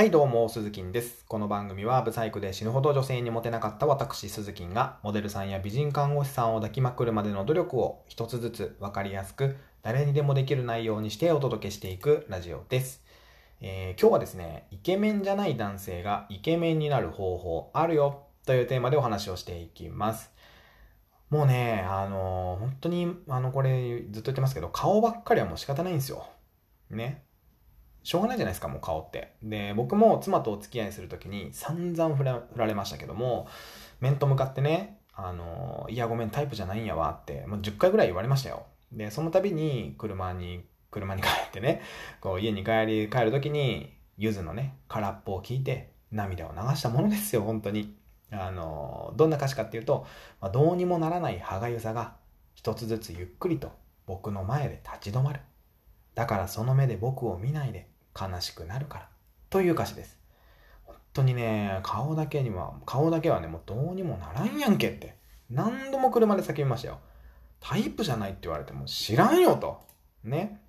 はいどうも、鈴木です。この番組は、ブサイクで死ぬほど女性にモテなかった私、鈴木が、モデルさんや美人看護師さんを抱きまくるまでの努力を一つずつ分かりやすく、誰にでもできる内容にしてお届けしていくラジオです。えー、今日はですね、イケメンじゃない男性がイケメンになる方法あるよというテーマでお話をしていきます。もうね、あのー、本当に、あの、これずっと言ってますけど、顔ばっかりはもう仕方ないんですよ。ね。しょうがないじゃないですか、もう顔って。で、僕も妻とお付き合いするときに散々振ら振られましたけども、面と向かってね、あの、いやごめんタイプじゃないんやわって、もう10回ぐらい言われましたよ。で、その度に車に、車に帰ってね、こう家に帰り、帰るときに、ゆずのね、空っぽを聞いて、涙を流したものですよ、本当に。あの、どんな歌詞かっていうと、まあ、どうにもならない歯がゆさが、一つずつゆっくりと僕の前で立ち止まる。だからその目で僕を見ないで悲しくなるから。という歌詞です。本当にね、顔だけには、顔だけはね、もうどうにもならんやんけって。何度も車で叫びましたよ。タイプじゃないって言われても知らんよと。ね。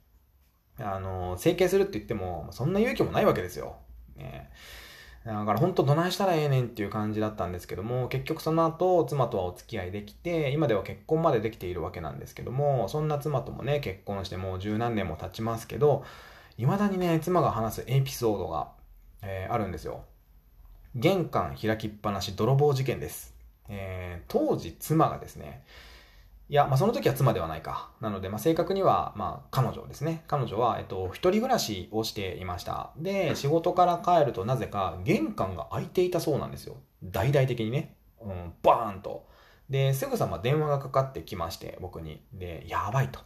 あの、整形するって言っても、そんな勇気もないわけですよ。ね。だから本当どないしたらええねんっていう感じだったんですけども、結局その後、妻とはお付き合いできて、今では結婚までできているわけなんですけども、そんな妻ともね、結婚してもう十何年も経ちますけど、未だにね、妻が話すエピソードが、えー、あるんですよ。玄関開きっぱなし泥棒事件です。えー、当時妻がですね、いや、まあ、その時は妻ではないか。なので、まあ、正確には、まあ、彼女ですね。彼女は、えっと、一人暮らしをしていました。で、仕事から帰るとなぜか玄関が開いていたそうなんですよ。大々的にね。うん、バーンと。で、すぐさま電話がかかってきまして、僕に。で、やばいと。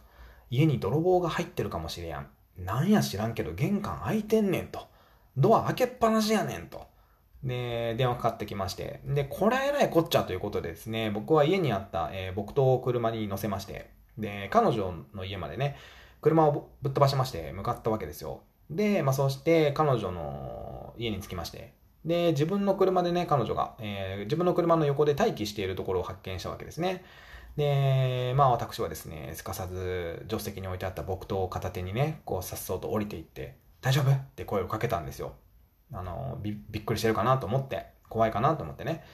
家に泥棒が入ってるかもしれやん。なんや知らんけど玄関開いてんねんと。ドア開けっぱなしやねんと。で、電話かかってきまして。で、これえらいこっちゃということでですね、僕は家にあった、えー、僕と車に乗せまして、で、彼女の家までね、車をぶっ飛ばしまして向かったわけですよ。で、まあ、そして彼女の家に着きまして、で、自分の車でね、彼女が、えー、自分の車の横で待機しているところを発見したわけですね。で、まあ私はですね、すかさず助手席に置いてあった木刀を片手にね、こうさっそうと降りていって、大丈夫って声をかけたんですよ。あの、びっくりしてるかなと思って、怖いかなと思ってね。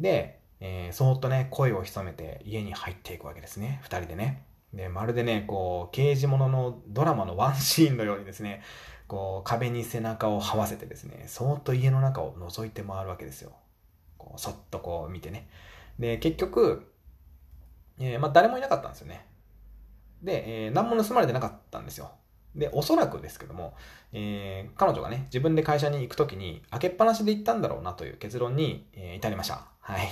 で、えー、そーっとね、声を潜めて家に入っていくわけですね。二人でね。で、まるでね、こう、刑事物のドラマのワンシーンのようにですね、こう、壁に背中を這わせてですね、そーっと家の中を覗いて回るわけですよ。こう、そっとこう見てね。で、結局、えー、まあ誰もいなかったんですよね。で、えー、何も盗まれてなかったんですよ。で、おそらくですけども、えー、彼女がね、自分で会社に行くときに、開けっぱなしで行ったんだろうなという結論に、えー、至りました。はい。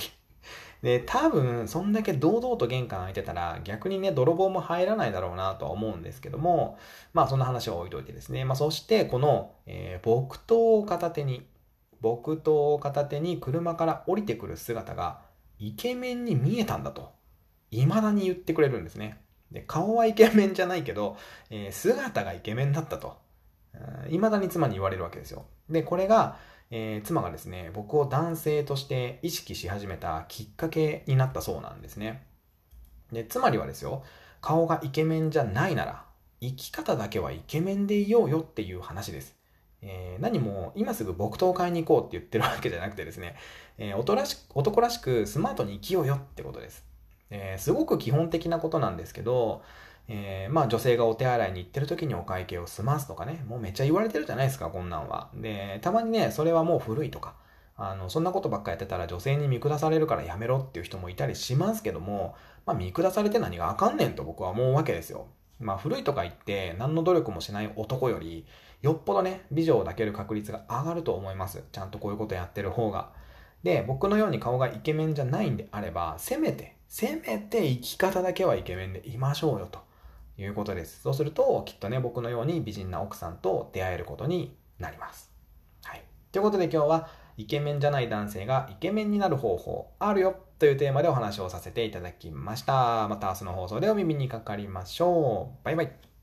で、多分、そんだけ堂々と玄関開いてたら、逆にね、泥棒も入らないだろうなとは思うんですけども、まあ、そんな話を置いといてですね。まあ、そして、この、えー、木刀を片手に、木刀を片手に車から降りてくる姿が、イケメンに見えたんだと、未だに言ってくれるんですね。で、顔はイケメンじゃないけど、えー、姿がイケメンだったと。未だに妻に言われるわけですよ。で、これが、えー、妻がですね、僕を男性として意識し始めたきっかけになったそうなんですね。で、つまりはですよ、顔がイケメンじゃないなら、生き方だけはイケメンでいようよっていう話です。えー、何も今すぐ木刀買いに行こうって言ってるわけじゃなくてですね、えー、男らしく男らしくスマートに生きようよってことです。えー、すごく基本的なことなんですけど、えー、まあ女性がお手洗いに行ってる時にお会計を済ますとかね、もうめっちゃ言われてるじゃないですか、こんなんは。で、たまにね、それはもう古いとか、あの、そんなことばっかやってたら女性に見下されるからやめろっていう人もいたりしますけども、まあ見下されて何があかんねんと僕は思うわけですよ。まあ古いとか言って何の努力もしない男より、よっぽどね、美女を抱ける確率が上がると思います。ちゃんとこういうことやってる方が。で、僕のように顔がイケメンじゃないんであれば、せめて、せめて生き方だけはイケメンでいましょうよと。いうことです。そうすると、きっとね、僕のように美人な奥さんと出会えることになります。はい。ということで今日は、イケメンじゃない男性がイケメンになる方法あるよというテーマでお話をさせていただきました。また明日の放送でお耳にかかりましょう。バイバイ。